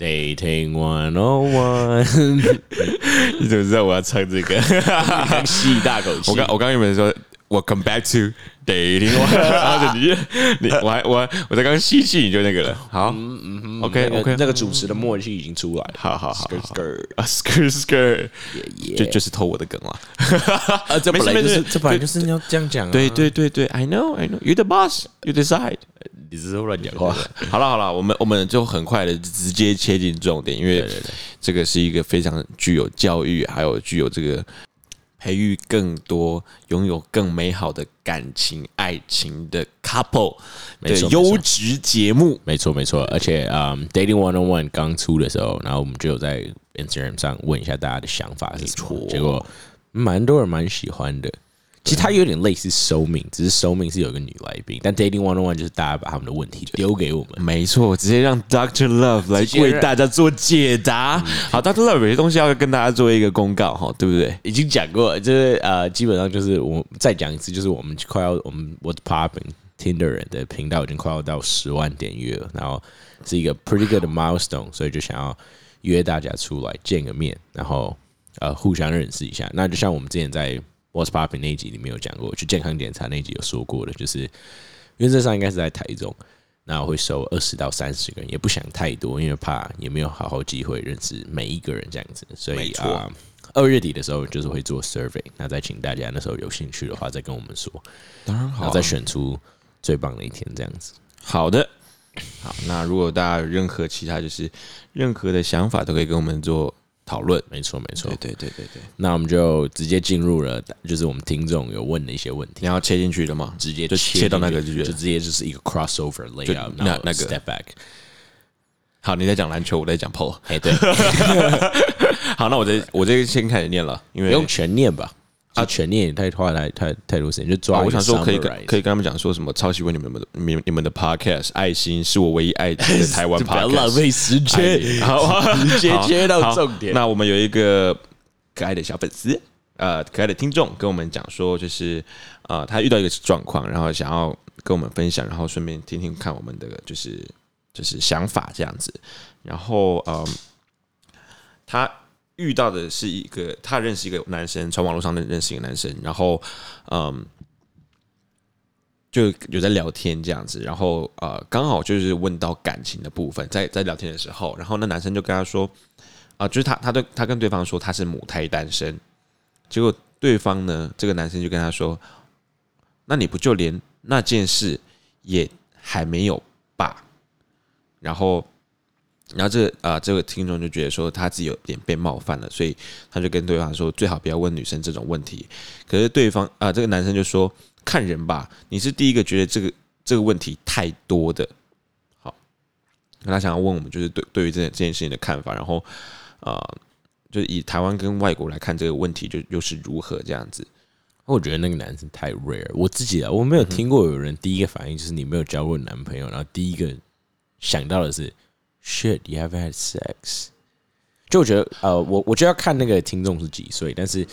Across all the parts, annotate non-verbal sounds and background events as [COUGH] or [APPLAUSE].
Dating One On One，[LAUGHS] 你怎么知道我要唱这个？吸一大口气。我刚我刚原本说 Welcome back to Dating One，然后你你 [LAUGHS] 我还我我才刚吸气你就那个了。好，OK 那个 OK，那个主持的默契已经出来了。好好好好 Skr 啊，skr skr，就 skr，就是偷我的梗了。啊，这本来就没事没事是这本来就是要这样讲啊。对对对对，I know I know，you the boss，you decide。你只是乱讲话。好了好了，我们我们就很快的直接切进重点，因为这个是一个非常具有教育，还有具有这个培育更多、拥有更美好的感情、爱情的 couple 的优质节目。没错没错，而且嗯，Dating One on One 刚出的时候，然后我们就有在 Instagram 上问一下大家的想法是什么，没错结果蛮多人蛮喜欢的。其实它有点类似收命，只是收命是有一个女来宾，但 Dating One on One 就是大家把他们的问题丢给我们。没错，直接让 Doctor Love 来为大家做解答。好，Doctor Love 有些东西要跟大家做一个公告哈，对不对？已经讲过了，就是呃，基本上就是我再讲一次，就是我们快要我们 What's Popping Tinder 人的频道已经快要到十万点阅了，然后是一个 pretty good 的 milestone，所以就想要约大家出来见个面，然后呃互相认识一下。那就像我们之前在 What's Popping 那一集里面有讲过，去健康检查那一集有说过的，就是原则上应该是在台中。那我会收二十到三十个人，也不想太多，因为怕也没有好好机会认识每一个人这样子，所以啊，二、月底的时候就是会做 survey，那再请大家那时候有兴趣的话再跟我们说，当然然后再选出最棒的一天这样子。好的，好，那如果大家有任何其他就是任何的想法，都可以跟我们做讨论。没错，没错对。对对对对，那我们就直接进入了，就是我们听众有问的一些问题你，要切进去的吗？直接就切到那个就就直接就是一个 crossover layout，那那个 step back。好，你在讲篮球，我在讲 pole。哎，对，[LAUGHS] 好，那我这我这个先开始念了，因为不用全念吧？啊，全念也太花太太太多时间，就抓啊，我想说可以跟可以跟他们讲说什么超喜欢你们的你们你们的 podcast，[LAUGHS] 爱心是我唯一爱的台湾就不要。浪费时间，好，[LAUGHS] 直接接到重点。那我们有一个可爱的小粉丝，呃，可爱的听众跟我们讲说，就是呃，他遇到一个状况，然后想要跟我们分享，然后顺便听听看我们的就是就是想法这样子。然后嗯，他遇到的是一个，他认识一个男生，从网络上认认识一个男生，然后嗯。就有在聊天这样子，然后呃，刚好就是问到感情的部分，在在聊天的时候，然后那男生就跟他说，啊、就是他他对他跟对方说他是母胎单身，结果对方呢，这个男生就跟他说，那你不就连那件事也还没有吧？然后，然后这啊、这个听众就觉得说他自己有点被冒犯了，所以他就跟对方说，最好不要问女生这种问题。可是对方啊、这个男生就说，看人吧，你是第一个觉得这个这个问题太多的。好，那他想要问我们，就是对对于这这件事情的看法，然后啊、就以台湾跟外国来看这个问题，就又是如何这样子。我觉得那个男生太 rare，我自己啊，我没有听过有人第一个反应就是你没有交过男朋友，然后第一个想到的是 shit，you have had sex。就我觉得，呃，我我就要看那个听众是几岁，但是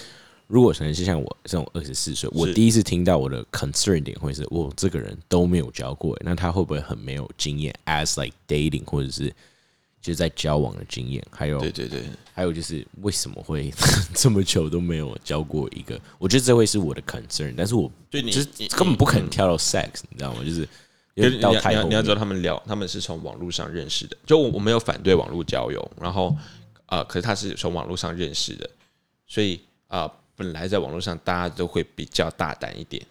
如果可能是像我这种二十四岁，我第一次听到我的 concern 点会是，我这个人都没有交过，那他会不会很没有经验？as like dating 或者是就是在交往的经验，还有对对对，还有就是为什么会 [LAUGHS] 这么久都没有交过一个？我觉得这会是我的 concern，但是我就你就是根本不可能跳到 sex，你知道吗？就是有你点到太后要你要你要知道，他们聊他们是从网络上认识的。就我我没有反对网络交友，然后呃，可是他是从网络上认识的，所以啊、呃本来在网络上大家都会比较大胆一点。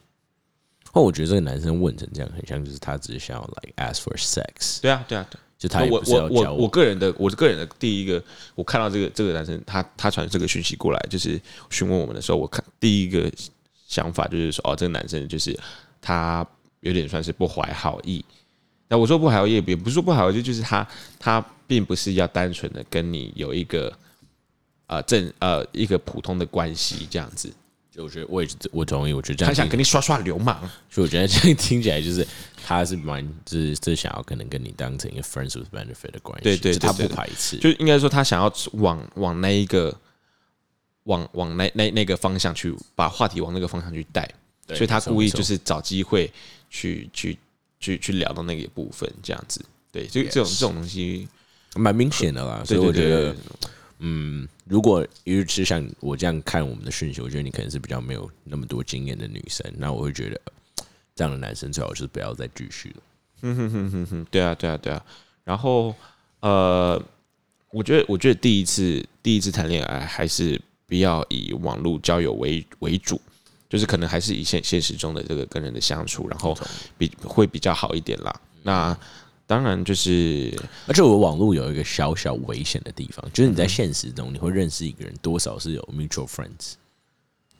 哦我觉得这个男生问成这样，很像就是他只是想要 like ask for sex，对啊，对啊，对就他我我我我个人的我个人的第一个，我看到这个这个男生他他传这个讯息过来，就是询问我们的时候，我看第一个想法就是说，哦，这个男生就是他有点算是不怀好意。那我说不怀好意，也不是说不怀好意，就是他他并不是要单纯的跟你有一个呃正呃一个普通的关系这样子，就我觉得我也是我同意，我觉得这他样他，想跟你耍耍流氓。所以我觉得这样听起来就是他是蛮就是是想要可能跟你当成一个 friends with benefit 的关系，对对就他不排斥，就应该说他想要往往那一个往往那那那个方向去把话题往那个方向去带，所以他故意就是找机会去去去去聊到那个部分，这样子。对，就这种这种东西，蛮明显的啦。所以我觉得，嗯，如果一直像我这样看我们的讯息，我觉得你可能是比较没有那么多经验的女生，那我会觉得这样的男生最好就是不要再继续了。嗯，对啊，对啊，对啊。然后呃，我觉得，我觉得第一次第一次谈恋爱还是不要以网络交友为为主，就是可能还是以现现实中的这个跟人的相处，然后比会比较好一点啦。那当然就是而且我网络有一个小小危险的地方，就是你在现实中你会认识一个人，多少是有 mutual friends，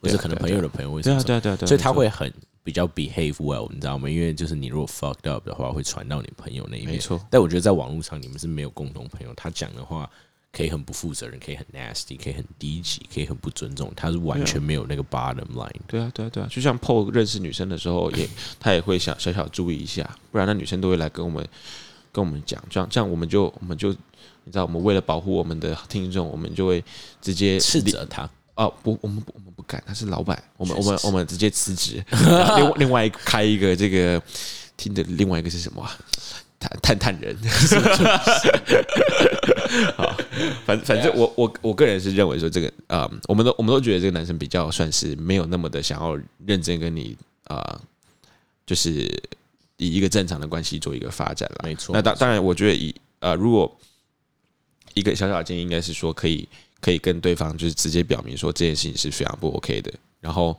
或者可能朋友的朋友会对对啊，对啊，对啊所以他会很比较 behave well，你知道吗？因为就是你如果 fucked up 的话，会传到你朋友那一边。没错。但我觉得在网络上，你们是没有共同朋友，他讲的话可以很不负责任，可以很 nasty，可以很低级，可以很不尊重，他是完全没有那个 bottom line。对啊，对啊，对啊，就像 PO 认识女生的时候，也他也会想小小注意一下，不然那女生都会来跟我们跟我们讲，这样这样我们就我们就你知道，我们为了保护我们的听众，我们就会直接斥责他，哦不，我们不我们不敢，他是老板，我们我们我们直接辞职，[LAUGHS] 另外另外开一个这个听的另外一个是什么啊？探探探人，[LAUGHS] 好，反反正我我我个人是认为说这个啊、呃我们都我们都觉得这个男生比较算是没有那么的想要认真跟你啊、呃就是以一个正常的关系做一个发展了。没错那当当然，我觉得以呃，如果一个小小的建议应该是说，可以可以跟对方就是直接表明说这件事情是非常不 OK 的。然后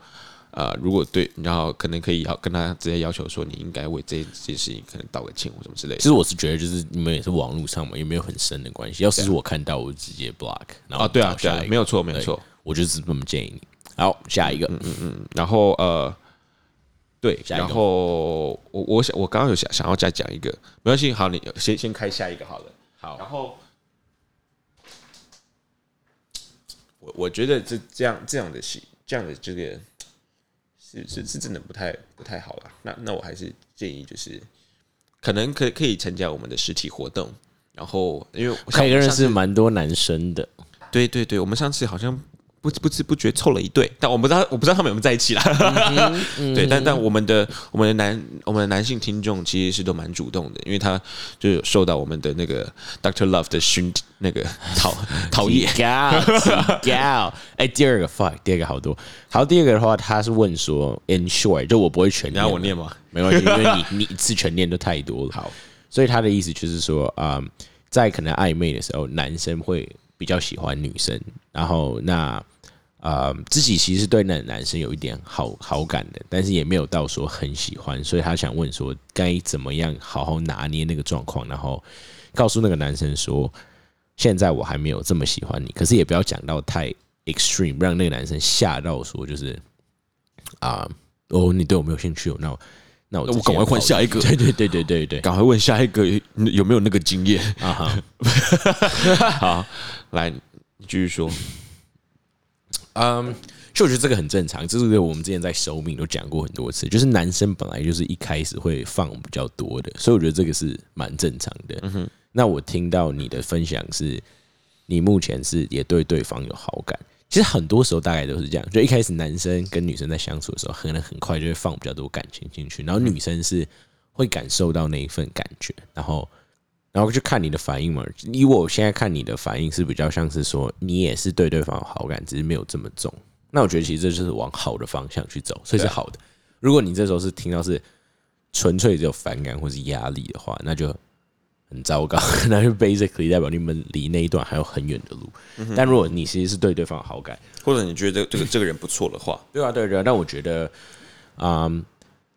呃，如果对，然后可能可以要跟他直接要求说，你应该为这这件事情可能道个歉或什么之类的其。实我是觉得，就是你们也是网络上嘛，也没有很深的关系。要是我看到，我就直接 block。然后啊，对啊，对没有错，没有错。我就是这么建议你。好，下一个，嗯嗯嗯然后呃，对，下一个然后我我想我刚刚有想想要再讲一个，没关系，好，你先先开下一个好了。好然后我我觉得这这样这样的戏，这样的这个是是是真的不太不太好了。那那我还是建议就是，可能可以可以参加我们的实体活动。然后，因为可以认上次识蛮多男生的。对对对，我们上次好像不不知不觉凑了一对，但我不知道我不知道他们有没有在一起啦。[LAUGHS] 对，但但我们的我们的男我们的男性听众其实是都蛮主动的，因为他就有受到我们的那个 Doctor Love 的熏那个讨 [LAUGHS] 讨厌。高高，哎，第二个 fuck，第二个好多。好，第二个的话，他是问说，in short，就我不会全念，你要我念吗？[LAUGHS] 没关系，因为你你一次全念都太多了。好，所以他的意思就是说，啊、在可能暧昧的时候，男生会比较喜欢女生，然后那呃自己其实对那个男生有一点好好感的，但是也没有到说很喜欢，所以他想问说，该怎么样好好拿捏那个状况，然后告诉那个男生说，现在我还没有这么喜欢你，可是也不要讲到太 extreme，让那个男生吓到说就是啊、哦你对我没有兴趣哦，那我那我那我赶快换下一个对对对对对对赶快问下一个有没有那个经验？啊哈。[LAUGHS] [LAUGHS] 好，来你继续说。嗯，就我觉得这个很正常，这是我们之前在收命都讲过很多次，就是男生本来就是一开始会放比较多的，所以我觉得这个是蛮正常的。那我听到你的分享是，你目前是也对对方有好感。其实很多时候大概都是这样，就一开始男生跟女生在相处的时候，可能很快就会放比较多感情进去，然后女生是会感受到那一份感觉，然后然后去看你的反应嘛。以我现在看你的反应是比较像是说，你也是对对方有好感，只是没有这么重。那我觉得其实这就是往好的方向去走，所以是好的。如果你这时候是听到是纯粹只有反感或是压力的话，那就很糟糕，[LAUGHS] 那就 basically 代表你们离那一段还有很远的路。但如果你其实是对对方有好感，或者你觉得这个这个人不错的话，[CLEARS THROAT] 对啊，对啊对啊，但我觉得，嗯，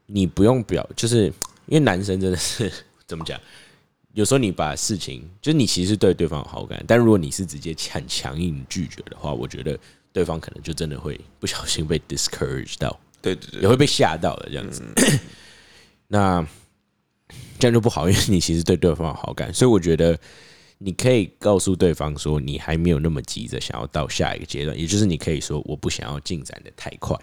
你不用表，就是因为男生真的是 [LAUGHS] 怎么讲？有时候你把事情，就是你其实对对方有好感，但如果你是直接很强硬拒绝的话，我觉得对方可能就真的会不小心被 [LAUGHS] discourage 到，对对对也会被吓到的这样子。[COUGHS] 那这样就不好，因为你其实对对方有好感，所以我觉得你可以告诉对方说，你还没有那么急着想要到下一个阶段，也就是你可以说，我不想要进展的太快。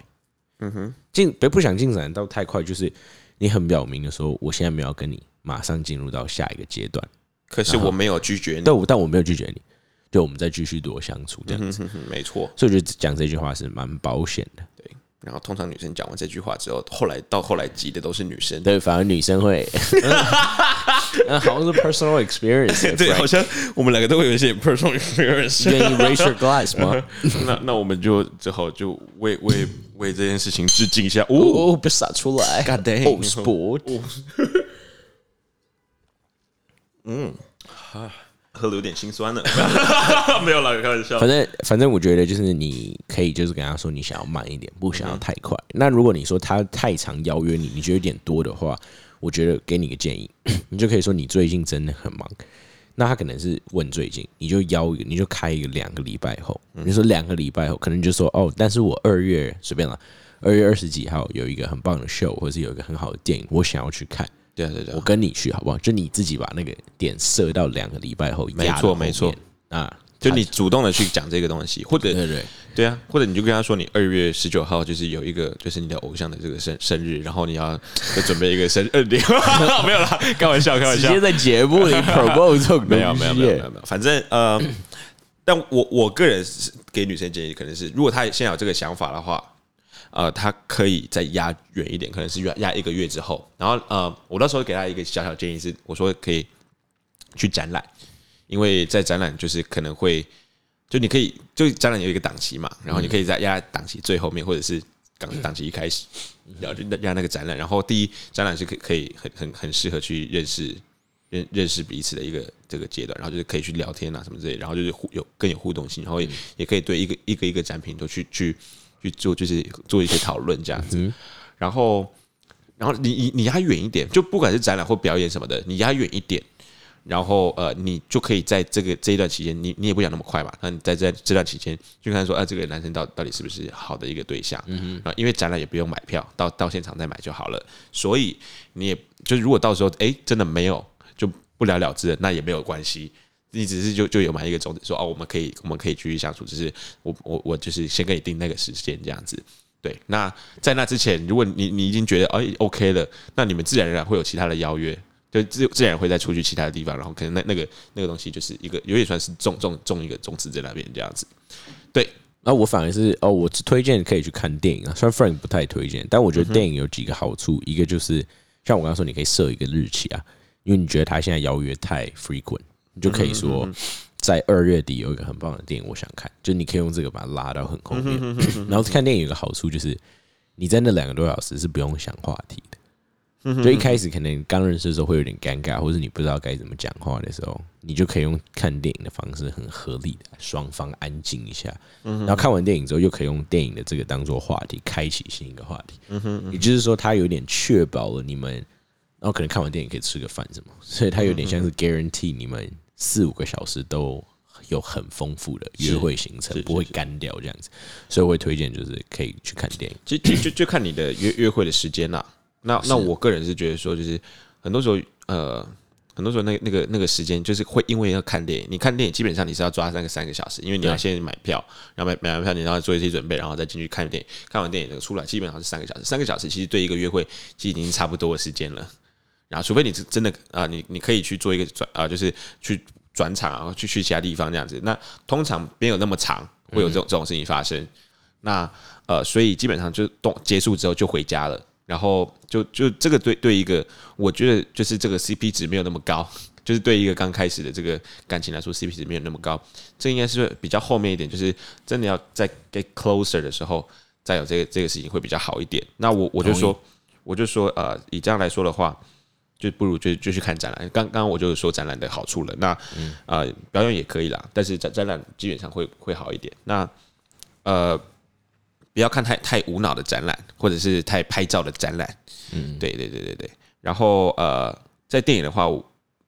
嗯哼，进不不想进展到太快，就是你很表明的说，我现在没有跟你马上进入到下一个阶段，可是我没有拒绝你。但我但我没有拒绝你，就我们再继续多相处这样子。嗯哼哼，没错。所以我觉得讲这句话是蛮保险的。对，然后通常女生讲完这句话之后，后来到后来急的都是女生。对，反而女生会，那好像是 personal experience，对，好像我们两个都会有一些 personal experience。愿意 raise your glass 吗？那那我们就只好就为为为这件事情致敬一下。哦，哦，别洒出来 God damn 哦，sport，[LAUGHS] 喝的有点心酸了。[LAUGHS] 没有了，开玩笑反。正反正我觉得就是你可以就是跟他说你想要慢一点，不想要太快。那如果你说他太常邀约你，你觉得有点多的话，我觉得给你个建议，[COUGHS] 你就可以说你最近真的很忙。那他可能是问最近，你就邀一个，你就开一个两个礼拜后，你说两个礼拜后，可能就说哦，但是我二月随便了，二月二十几号有一个很棒的 show，，或者是有一个很好的电影，我想要去看。对啊对啊对啊，我跟你去好不好？就你自己把那个点设到两个礼拜后，没压到后错没错。面啊，就你主动的去讲这个东西，或者对对对。啊，或者你就跟他说，你二月十九号就是有一个就是你的偶像的这个生生日，然后你要要准备一个生日礼，[LAUGHS] [LAUGHS] 没有啦，开玩笑，开玩笑。直接，在节目里 promote 这种没有没有没有没有。有，没有，反正呃，[COUGHS] 但我我个人是给女生建议，可能是如果她现在有这个想法的话，呃，他可以再压远一点，可能是压压一个月之后，然后呃，我那时候给他一个小小建议是，我说可以去展览，因为在展览就是可能会。就你可以，就展览有一个档期嘛，然后你可以在压档期最后面，或者是档档期一开始，然后就压那个展览。然后第一展览是可以可以很很很适合去认识认认识彼此的一个这个阶段，然后就是可以去聊天啊什么之类，然后就是互有更有互动性，然后也可以对一个一个一个展品都去去去做，就是做一些讨论这样子。然后然后你你你压远一点，就不管是展览或表演什么的，你压远一点。然后呃，你就可以在这个这一段期间，你你也不想那么快嘛？那你在这这段期间，就看说，啊，这个男生到到底是不是好的一个对象？嗯啊，因为展览也不用买票，到到现场再买就好了。所以你也就如果到时候哎真的没有，就不了了之了，那也没有关系。你只是就就有买一个种子，说哦，我们可以我们可以继续相处，只是我我我就是先跟你定那个时间这样子。对，那在那之前，如果你你已经觉得哎 OK 了，那你们自然而然会有其他的邀约。就自自然会再出去其他的地方，然后可能那那个那个东西就是一个有点算是种种种一个种子在那边这样子。对，那我反而是哦，我只推荐可以去看电影啊，虽然 Frank 不太推荐，但我觉得电影有几个好处，一个就是像我刚刚说，你可以设一个日期啊，因为你觉得他现在邀约太 frequent，你就可以说在二月底有一个很棒的电影，我想看，就你可以用这个把它拉到很后面。然后看电影有个好处就是你在那两个多小时是不用想话题的。就一开始可能刚认识的时候会有点尴尬，或者你不知道该怎么讲话的时候，你就可以用看电影的方式，很合理的双方安静一下，然后看完电影之后，又可以用电影的这个当做话题，开启新一个话题。也就是说，它有点确保了你们，然后可能看完电影可以吃个饭什么，所以它有点像是 guarantee 你们四五个小时都有很丰富的约会行程，不会干掉这样子。所以我会推荐就是可以去看电影。就就就就看你的约约会的时间啦。那那我个人是觉得说，就是很多时候，呃，很多时候那那个那个时间，就是会因为要看电影，你看电影基本上你是要抓三个三个小时，因为你要先买票，然后买买完票，你然后做一些准备，然后再进去看电影。看完电影出来，基本上是三个小时。三个小时其实对一个约会其实已经差不多的时间了。然后，除非你是真的啊，你你可以去做一个转啊，就是去转场啊，去去其他地方这样子。那通常没有那么长，会有这种这种事情发生。那呃，所以基本上就动结束之后就回家了。然后就就这个对对一个，我觉得就是这个 CP 值没有那么高，就是对一个刚开始的这个感情来说，CP 值没有那么高。这应该是比较后面一点，就是真的要在 get closer 的时候，再有这个这个事情会比较好一点。那我我就说，我就说，呃，以这样来说的话，就不如就就去看展览。刚刚刚我就说展览的好处了。那呃，表演也可以啦，但是展展览基本上会会好一点。那呃。不要看太太无脑的展览，或者是太拍照的展览。嗯，对对对对对。然后呃，在电影的话，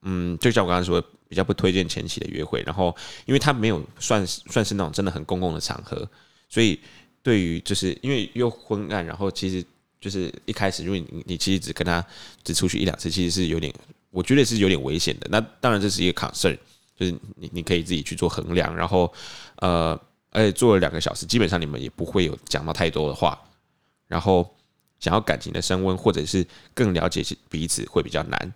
嗯，就像我刚刚说，比较不推荐前期的约会。然后，因为它没有算算是那种真的很公共的场合，所以对于就是因为又昏暗，然后其实就是一开始，因为你你其实只跟他只出去一两次，其实是有点，我觉得是有点危险的。那当然这是一个 concern，就是你你可以自己去做衡量。然后呃。而且做了两个小时，基本上你们也不会有讲到太多的话，然后想要感情的升温，或者是更了解彼此会比较难。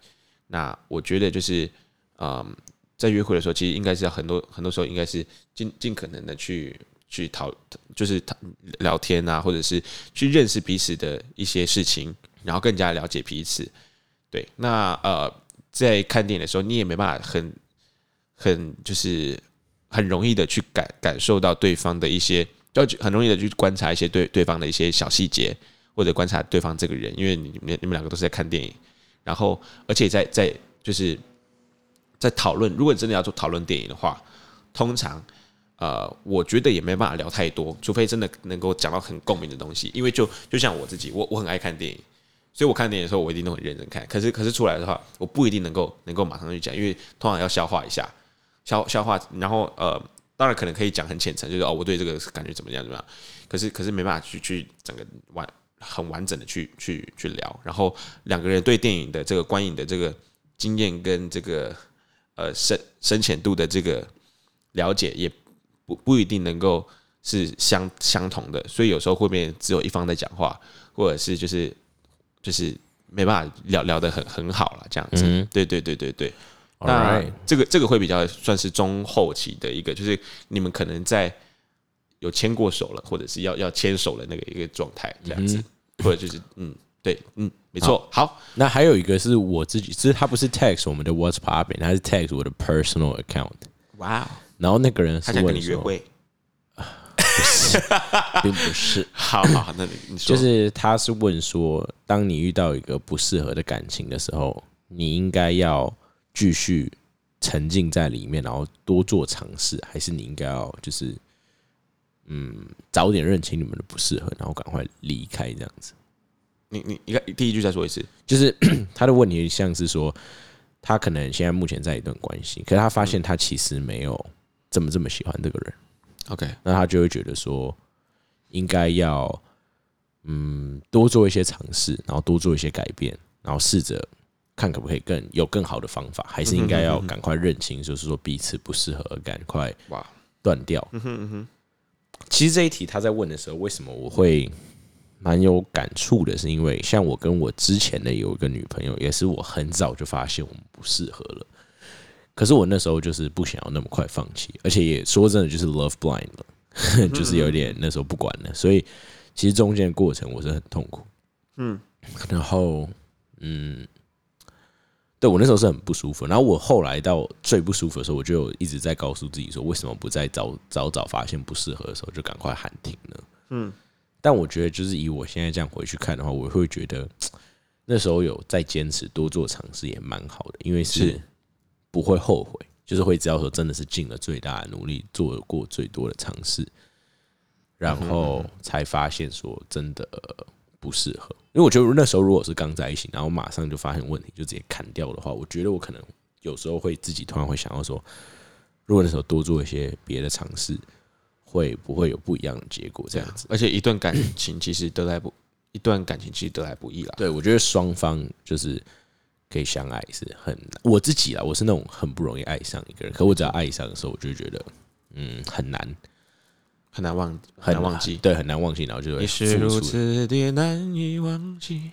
那我觉得就是，嗯，在约会的时候，其实应该是要很多很多时候应该是尽尽可能的去去讨，就是讨聊天啊，或者是去认识彼此的一些事情，然后更加了解彼此。对，那呃，在看电影的时候，你也没办法很很就是很容易的去感感受到对方的一些，就很容易的去观察一些对对方的一些小细节，或者观察对方这个人，因为你们你们两个都是在看电影，然后而且在在就是在讨论，如果你真的要做讨论电影的话，通常呃，我觉得也没办法聊太多，除非真的能够讲到很共鸣的东西，因为就就像我自己，我我很爱看电影。所以我看电影的时候，我一定都很认真看。可是，可是出来的话，我不一定能够能够马上去讲，因为通常要消化一下，消消化。然后，呃，当然可能可以讲很浅层，就是哦，我对这个感觉怎么样怎么样。可是，可是没办法去去整个完很完整的去去去聊。然后两个人对电影的这个观影的这个经验跟这个呃深深浅度的这个了解，也不不一定能够是相相同的。所以有时候会变只有一方在讲话，或者是就是。就是没办法聊聊得很很好了，这样子。对对对对对。那这个这个会比较算是中后期的一个，就是你们可能在有牵过手了，或者是要要牵手的那个一个状态，这样子。或者就是嗯，对，嗯，没错。好，那还有一个是我自己，其实他不是 text 我们的 What's popping，他是 text 我的 personal account。哇。然后那个人他想跟你约会。不是，[LAUGHS] 并不是。好好，那你你说，就是他是问说，当你遇到一个不适合的感情的时候，你应该要继续沉浸在里面，然后多做尝试，还是你应该要就是嗯，早点认清你们的不适合，然后赶快离开这样子？你你你看第一句再说一次，就是他的问题像是说，他可能现在目前在一段关系，可是他发现他其实没有这么这么喜欢这个人。OK，那他就会觉得说，应该要嗯多做一些尝试，然后多做一些改变，然后试着看可不可以更有更好的方法，还是应该要赶快认清，就是说彼此不适合，赶快哇断掉。嗯哼嗯哼。其实这一题他在问的时候，为什么我会蛮有感触的？是因为像我跟我之前的有一个女朋友，也是我很早就发现我们不适合了。可是我那时候就是不想要那么快放弃，而且也说真的就是 love blind 了，[LAUGHS] 就是有点那时候不管了。所以其实中间的过程我是很痛苦，嗯，然后嗯，对我那时候是很不舒服。然后我后来到最不舒服的时候，我就一直在告诉自己说，为什么不在早早早发现不适合的时候就赶快喊停呢？嗯，但我觉得就是以我现在这样回去看的话，我会觉得 [TSK] 那时候有再坚持多做尝试也蛮好的，因为是。不会后悔，就是会知道说真的是尽了最大的努力，做过最多的尝试，然后才发现说真的不适合。因为我觉得那时候如果是刚在一起，然后马上就发现问题，就直接砍掉的话，我觉得我可能有时候会自己突然会想要说，如果那时候多做一些别的尝试，会不会有不一样的结果？这样子，而且一段感情其实得来不，一段感情其实得来不易啦。对，我觉得双方就是。可以相爱是很我自己啦，我是那种很不容易爱上一个人，可我只要爱上的时候，我就觉得嗯很难。很难忘很难忘记，对很难忘记，然后就会是如此的难以忘记，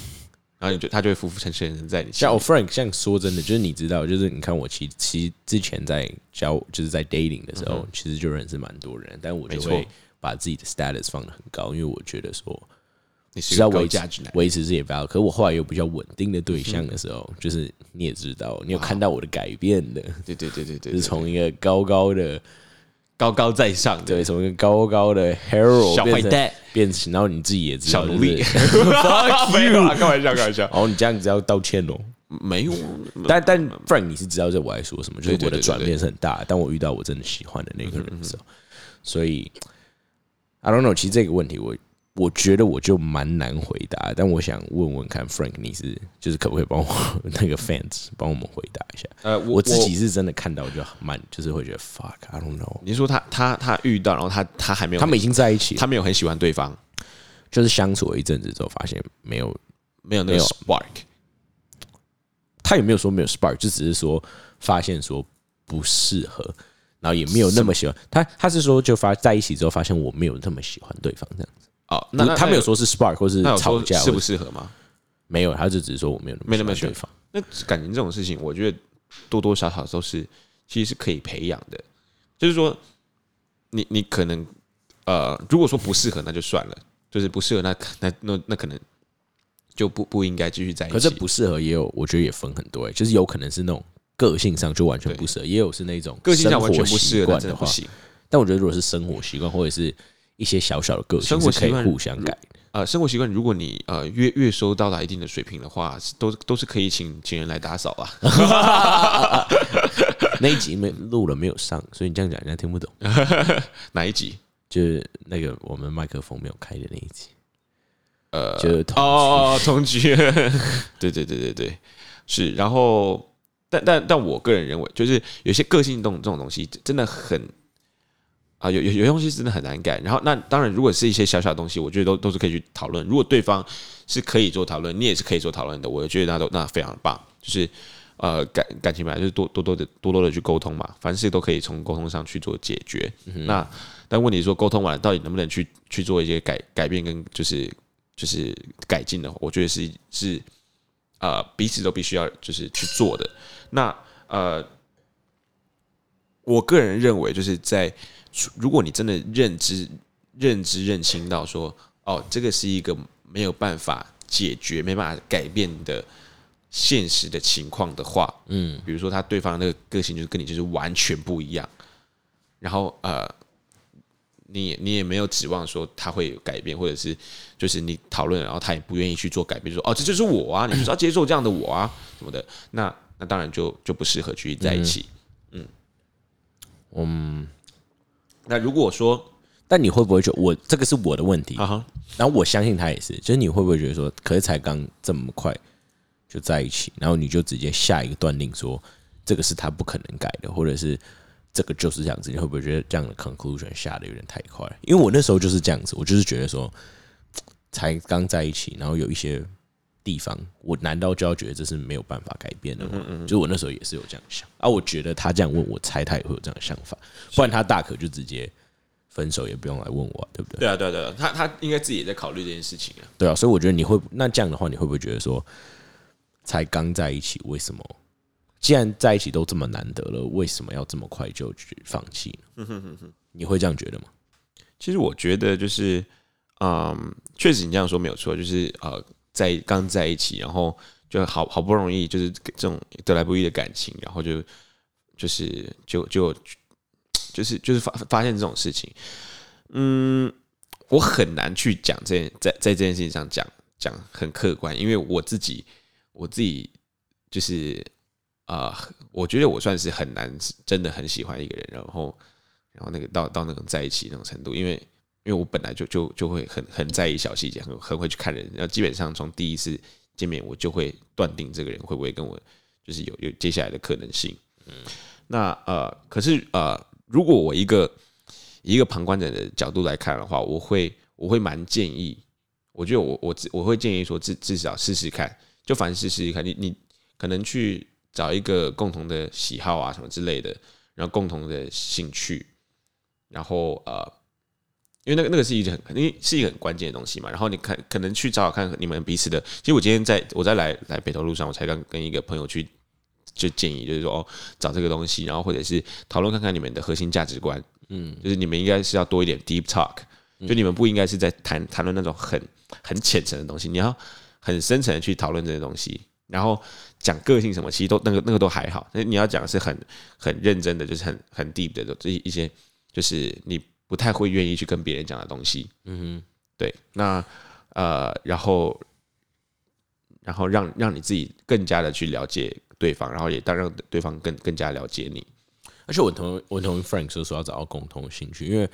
[LAUGHS] 然后你就他就会浮浮沉沉在你像我 Frank，像说真的，就是你知道，就是你看我其其实之前在交就是在 dating 的时候，其实就认识蛮多人，但我就会把自己的 status 放的很高，因为我觉得说。你是要维持这些标，可我后来有比较稳定的对象的时候，就是你也知道，你有看到我的改变的，对对对对对，[LAUGHS] 是从一个高高的、高高在上，对，从一个高高的 hero 小坏蛋。变成，然后你自己也知道，小奴隶，[LAUGHS] [LAUGHS] 没有，开玩笑，开玩笑。哦，你这样子要道歉哦，没有，但但 Frank 你是知道这我在说什么，就是我的转变是很大。当我遇到我真的喜欢的那个人的时候，所以 I don't know，其实这个问题我。我觉得我就蛮难回答，但我想问问看，Frank，你是就是可不可以帮我那个 fans 帮我们回答一下？呃，我自己是真的看到就蛮，就是会觉得 fuck，I don't know。你说他他他遇到，然后他他还没有，他们已经在一起，他没有很喜欢对方，就是相处了一阵子之后，发现没有没有那个 spark。他也没有说没有 spark，就只是说发现说不适合，然后也没有那么喜欢他。他是说就发在一起之后，发现我没有那么喜欢对方这样子。哦，那他没有说是 spark 或是吵架适不适合吗？没有，他就只是说我没有没那么喜欢对方。那感情这种事情，我觉得多多少少都是其实是可以培养的。就是说，你你可能呃，如果说不适合，那就算了，就是不适合，那那那那可能就不不应该继续在一起。可是不适合也有，我觉得也分很多、欸，就是有可能是那种个性上就完全不适合，也有是那种个性上完全不适合，的话。但我觉得如果是生活习惯或者是一些小小的个性，是可以生活习惯互相改的。呃，生活习惯，如果你呃月月收到达一定的水平的话，都都是可以请请人来打扫啊。[LAUGHS] 那一集没录了没有上，所以你这样讲人家听不懂。[LAUGHS] 哪一集？就是那个我们麦克风没有开的那一集，呃，就是同哦，同居，[LAUGHS] 对对对对对，是。然后，但但但我个人认为，就是有些个性动这种东西，真的很啊，有有有些东西真的很难改。然后，那当然，如果是一些小小的东西，我觉得都都是可以去讨论。如果对方是可以做讨论，你也是可以做讨论的，我觉得那都那非常棒。就是呃，感感情本来就是多多多的多多的去沟通嘛，凡事都可以从沟通上去做解决。那但问题是说，沟通完了到底能不能去去做一些改改变跟就是就是改进的话，我觉得是是呃彼此都必须要就是去做的。那呃，我个人认为就是在如果你真的认知认知认清到说，哦，这个是一个没有办法解决、没办法改变的现实的情况的话，嗯，比如说他对方的那个个性就是跟你就是完全不一样，然后呃，你也你也没有指望说他会有改变，或者是就是你讨论，然后他也不愿意去做改变，说哦这就是我啊，你就是要接受这样的我啊什么的，那那当然就就不适合继续在一起。嗯。嗯，那如果说但你会不会觉得我这个是我的问题？啊哈，然后我相信他也是，就是你会不会觉得说，可是才刚这么快就在一起，然后你就直接下一个断定说，这个是他不可能改的，或者是这个就是这样子，你会不会觉得这样的 conclusion 下的有点太快？因为我那时候就是这样子，我就是觉得说，才刚在一起，然后有一些地方，我难道就要觉得这是没有办法改变的吗？就是我那时候也是有这样想啊，我觉得他这样问我，猜他也会有这样的想法，不然他大可就直接分手，也不用来问我啊、对不对？对啊对啊对啊，他他应该自己也在考虑这件事情啊。对啊，所以我觉得你会那这样的话，你会不会觉得说，才刚在一起，为什么既然在一起都这么难得了，为什么要这么快就去放弃呢？你会这样觉得吗？其实我觉得就是，嗯，确实你这样说没有错，就是呃，在刚在一起，然后就好好不容易就是这种得来不易的感情，然后就就是就就就是就是发发现这种事情，嗯，我很难去讲这件在在这件事情上讲讲很客观，因为我自己我自己就是啊、我觉得我算是很难真的很喜欢一个人，然后然后那个到到那种在一起那种程度，因为因为我本来就就就会很很在意小细节，很很会去看人，然后基本上从第一次见面我就会断定这个人会不会跟我就是有有接下来的可能性。嗯，那呃，可是呃，如果我一个以一个旁观者的角度来看的话，我会我会蛮建议，我觉得我我我会建议说至至少试试看，就凡事试试看，你你可能去找一个共同的喜好啊什么之类的，然后共同的兴趣，然后呃，因为那个那个是一个很，因为是一个很关键的东西嘛。然后你看，可能去找找看你们彼此的。其实我今天在我在来来北投路上，我才刚跟一个朋友去就建议，就是说哦，找这个东西，然后或者是讨论看看你们的核心价值观。嗯，就是你们应该是要多一点 deep talk，就你们不应该是在谈谈论那种很很浅层的东西，你要很深层的去讨论这些东西。然后讲个性什么，其实都那个那个都还好。那你要讲的是很很认真的，就是很很 deep 的这一些，就是你不太会愿意去跟别人讲的东西。嗯哼，对。那呃，然后然后让让你自己更加的去了解对方，然后也当让对方更更加了解你。而且我同我同意 Frank 说说要找到共同的兴趣，因为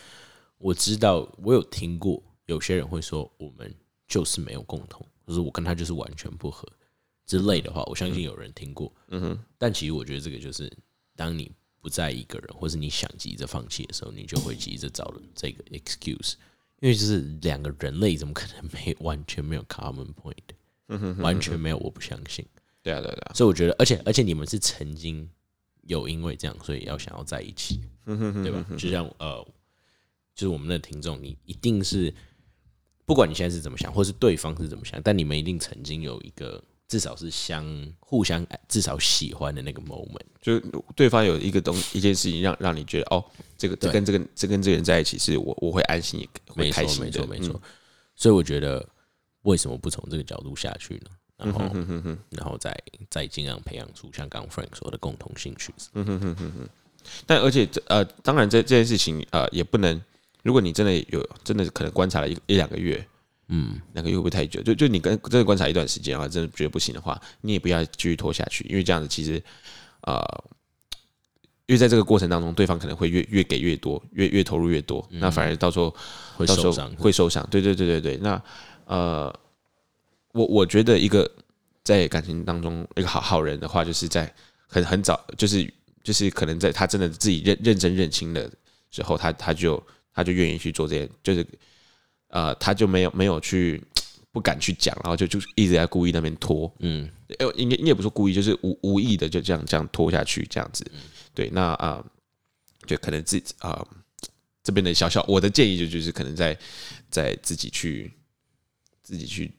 我知道我有听过有些人会说我们就是没有共同，就是我跟他就是完全不合之类的话，我相信有人听过。嗯哼，但其实我觉得这个就是当你不在一个人，或是你想急着放弃的时候，你就会急着找了这个 excuse，因为就是两个人类怎么可能没完全没有 common point，完全没有，我不相信。对啊，对啊对啊，所以我觉得，而且而且你们是曾经有因为这样，所以要想要在一起，对吧？就像呃，就是我们的听众，你一定是不管你现在是怎么想，或是对方是怎么想，但你们一定曾经有一个至少是相互相至少喜欢的那个 moment。就是对方有一个东一件事情让让你觉得哦，这个这跟这个这跟这个人在一起是我我会安心也会，开心的，没错，没错嗯。所以我觉得，为什么不从这个角度下去呢？然后，嗯然后再再尽量培养出像刚刚 Frank 说的共同兴趣。嗯哼哼哼哼但而且这呃，当然这这件事情呃也不能，如果你真的有真的可能观察了一一两个月，嗯，那个又会不会太久？就就你跟真的观察一段时间，然后真的觉得不行的话，你也不要继续拖下去，因为这样子其实呃，因为在这个过程当中，对方可能会越越给越多，越越投入越多，那反而到时候会受伤。会受伤。对对对对对，那呃，我我觉得一个在感情当中一个好好人的话，就是在很很早，就是就是可能在他真的自己认认真认清的时候，他他就他就愿意去做这些，就是呃，他就没有没有去 [TSK] 不敢去讲，然后就就一直在故意那边拖，嗯，呃，应该应该也不是故意，就是无无意的就这样这样拖下去，这样子。对，那啊、呃就可能自己啊、呃这边的小小我的建议就就是可能在在自己去自己去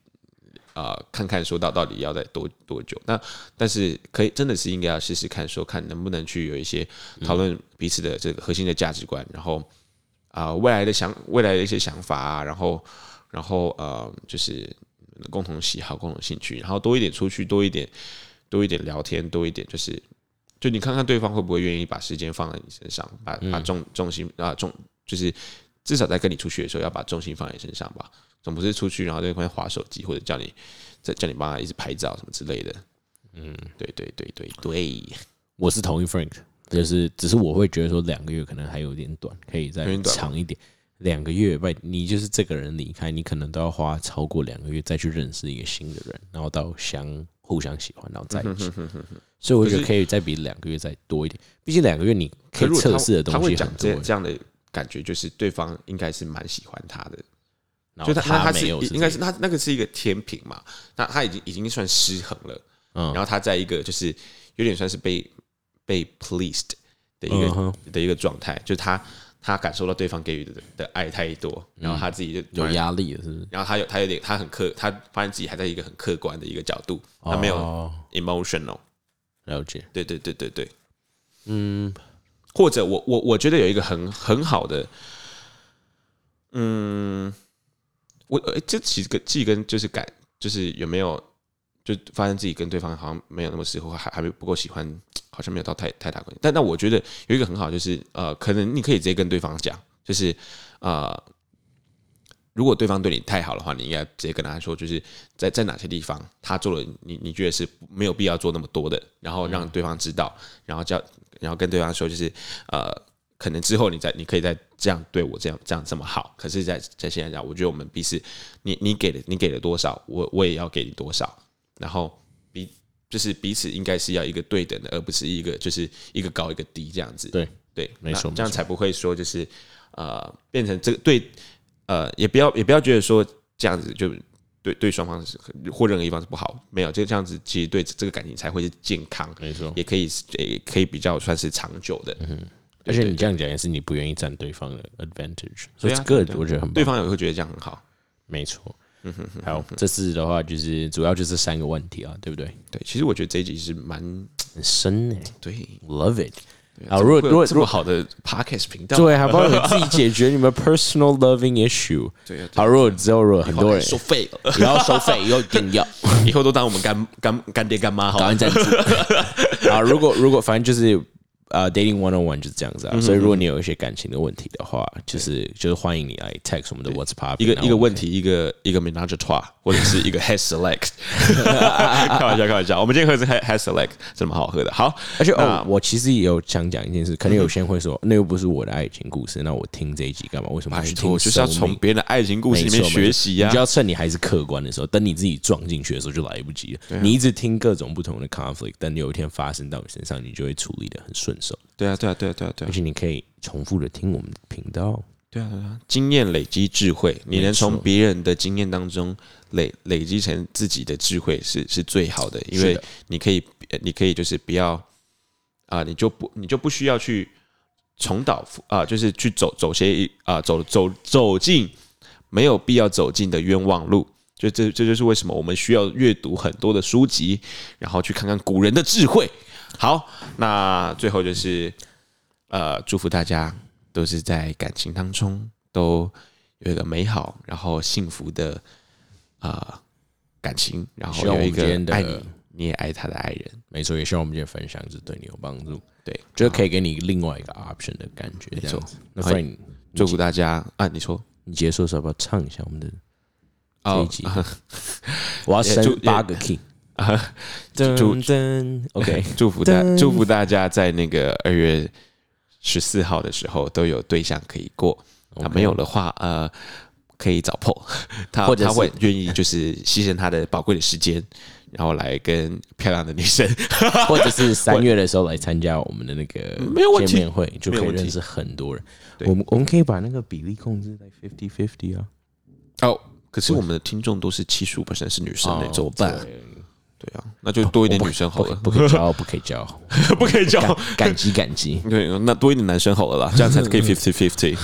啊、呃看看说到到底要在多多久。那但是可以真的是应该要试试看，说看能不能去有一些讨论彼此的这个核心的价值观，然后啊、未来的想未来的一些想法啊，然后然后呃就是共同喜好、共同兴趣，然后多一点出去，多一点多一点聊天，多一点就是。就你看看对方会不会愿意把时间放在你身上，把把重重心啊重就是至少在跟你出去的时候要把重心放在你身上吧，总不是出去然后在那边划手机或者叫你在叫你帮他一直拍照什么之类的。嗯，对对对对对，我是同意 Frank，就是只是我会觉得说两个月可能还有点短，可以再长一点。两个月，不，你就是这个人离开，你可能都要花超过两个月再去认识一个新的人，然后到相互相喜欢，然后在一起。所以我觉得可以再比两个月再多一点，毕竟两个月你可以测试的东西很多。这这样的感觉，就是对方应该是蛮喜欢他的，就他他是应该是他那个是一个天平嘛，那他已经已经算失衡了，嗯然后他在一个就是有点算是被被 pleased 的一个、的一个状态，就是他他感受到对方给予的的爱太多，然后他自己就有，压力了，是不是？然后他有他有点他很客，他发现自己还在一个很客观的一个角度，他没有哦 emotional，了解。对对对对对，嗯，或者我我我觉得有一个很很好的，嗯，我呃这其实跟既跟就是感就是有没有就发现自己跟对方好像没有那么适合，还还没不够喜欢，好像没有到太太大关系。但但我觉得有一个很好，就是呃，可能你可以直接跟对方讲，就是呃，如果对方对你太好的话，你应该直接跟他说，就是在在哪些地方他做了你你觉得是没有必要做那么多的，然后让对方知道，然后叫然后跟对方说，就是呃，可能之后你再你可以再这样对我这样这样这么好，可是在，在现在讲，我觉得我们彼此，你你给的你给了多少，我我也要给你多少，然后彼就是彼此应该是要一个对等的，而不是一个就是一个高一个低这样子。对对，没错这样才不会说就是呃变成这个对呃也不要也不要觉得说这样子就对对双方是或任何一方是不好，没有就这样子，其实对这个感情才会是健康，没错。也可以也可以比较算是长久的。嗯而且你这样讲也是你不愿意占对方的 advantage，所以这个我觉得很对。方也会觉得这样很好。没错。好，这次的话就是主要就是三个问题啊，对不对？对，其实我觉得这一集是蛮很深哎对。，love it。对好如果如果如果么好的 podcast 频道，对，还帮你们自己解决你们 personal loving issue。对啊，好，如果之后如果很多人收费了，也要收费，又一定要 [LAUGHS] 以后都当我们干干干爹干妈好赞助。[LAUGHS] 啊，如果如果反正就是呃，dating one on one 就是这样子啊。所以如果你有一些感情的问题的话，就是就是欢迎你来 text 我们的 What's Pop 一个一个问题，一个一个 menage a trois，或者是一个 [LAUGHS] head select。[LAUGHS] 开玩笑，开玩笑。我们今天喝的是 head head select，真的蛮好喝的。好，而且哦，我其实也有想讲一件事，可能有些人会说，那又不是我的爱情故事，那我听这一集干嘛？为什么不去听托，就是要从别人的爱情故事里面学习呀你就。要趁你还是客观的时候，等你自己撞进去的时候就来不及了。啊你一直听各种不同的 conflict，但有一天发生到你身上，你就会处理的很顺手，对啊，对啊，对啊，对啊，对啊，而且你可以重复的听我们的频道。对啊，对啊。经验累积智慧，你能从别人的经验当中累累积成自己的智慧，是是最好的，因为你可以，呃你可以就是不要啊，你就不你就不需要去重蹈啊，就是去走走些啊，走走走进没有必要走进的冤枉路。就这这就是为什么我们需要阅读很多的书籍，然后去看看古人的智慧。好，那最后就是呃，祝福大家都是在感情当中都有一个美好然后幸福的呃感情，然后有一个爱你，你也爱他的爱人。没错，也希望我们今天分享是对你有帮助，对，就是可以给你另外一个 option 的感觉，没错。那好 Frank，祝福大家啊！你说你结束的时候要不要唱一下我们的这哦一集？[LAUGHS] 我要升八个 key。[LAUGHS] 啊，噔祝噔，OK，[LAUGHS] 祝福大 [LAUGHS] 祝福大家在那个二月十四号的时候都有对象可以过。啊，没有的话，呃，可以找 Paul，他或者他会愿意就是牺牲他的宝贵的时间，然后来跟漂亮的女生。或者是三月的时候来参加我们的那个没有问题见面会，就可以认识很多人。我们我们可以把那个比例控制在 fifty fifty 啊。哦，可是我们的听众都是七十五是女生呢，哦怎么办？对对啊，那就多一点女生好了，不可以骄傲，不可以骄傲，不可以叫。[LAUGHS] 感感激感激。[LAUGHS] 对，那多一点男生好了啦，这样才可以 [LAUGHS] fifty fifty。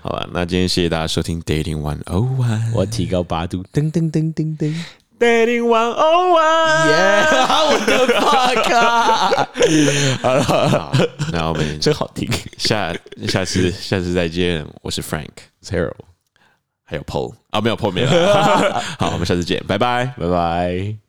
好吧，那今天谢谢大家收听 Dating One O One。我提高八度，噔噔噔噔噔，Dating One O One，耶！我的 fuck 啊！好，那我们真好听下下次下次再见。我是 Frank，，Zero，还有 Paul 啊，没有 Paul 没了。好，我们下次见，拜拜。拜拜。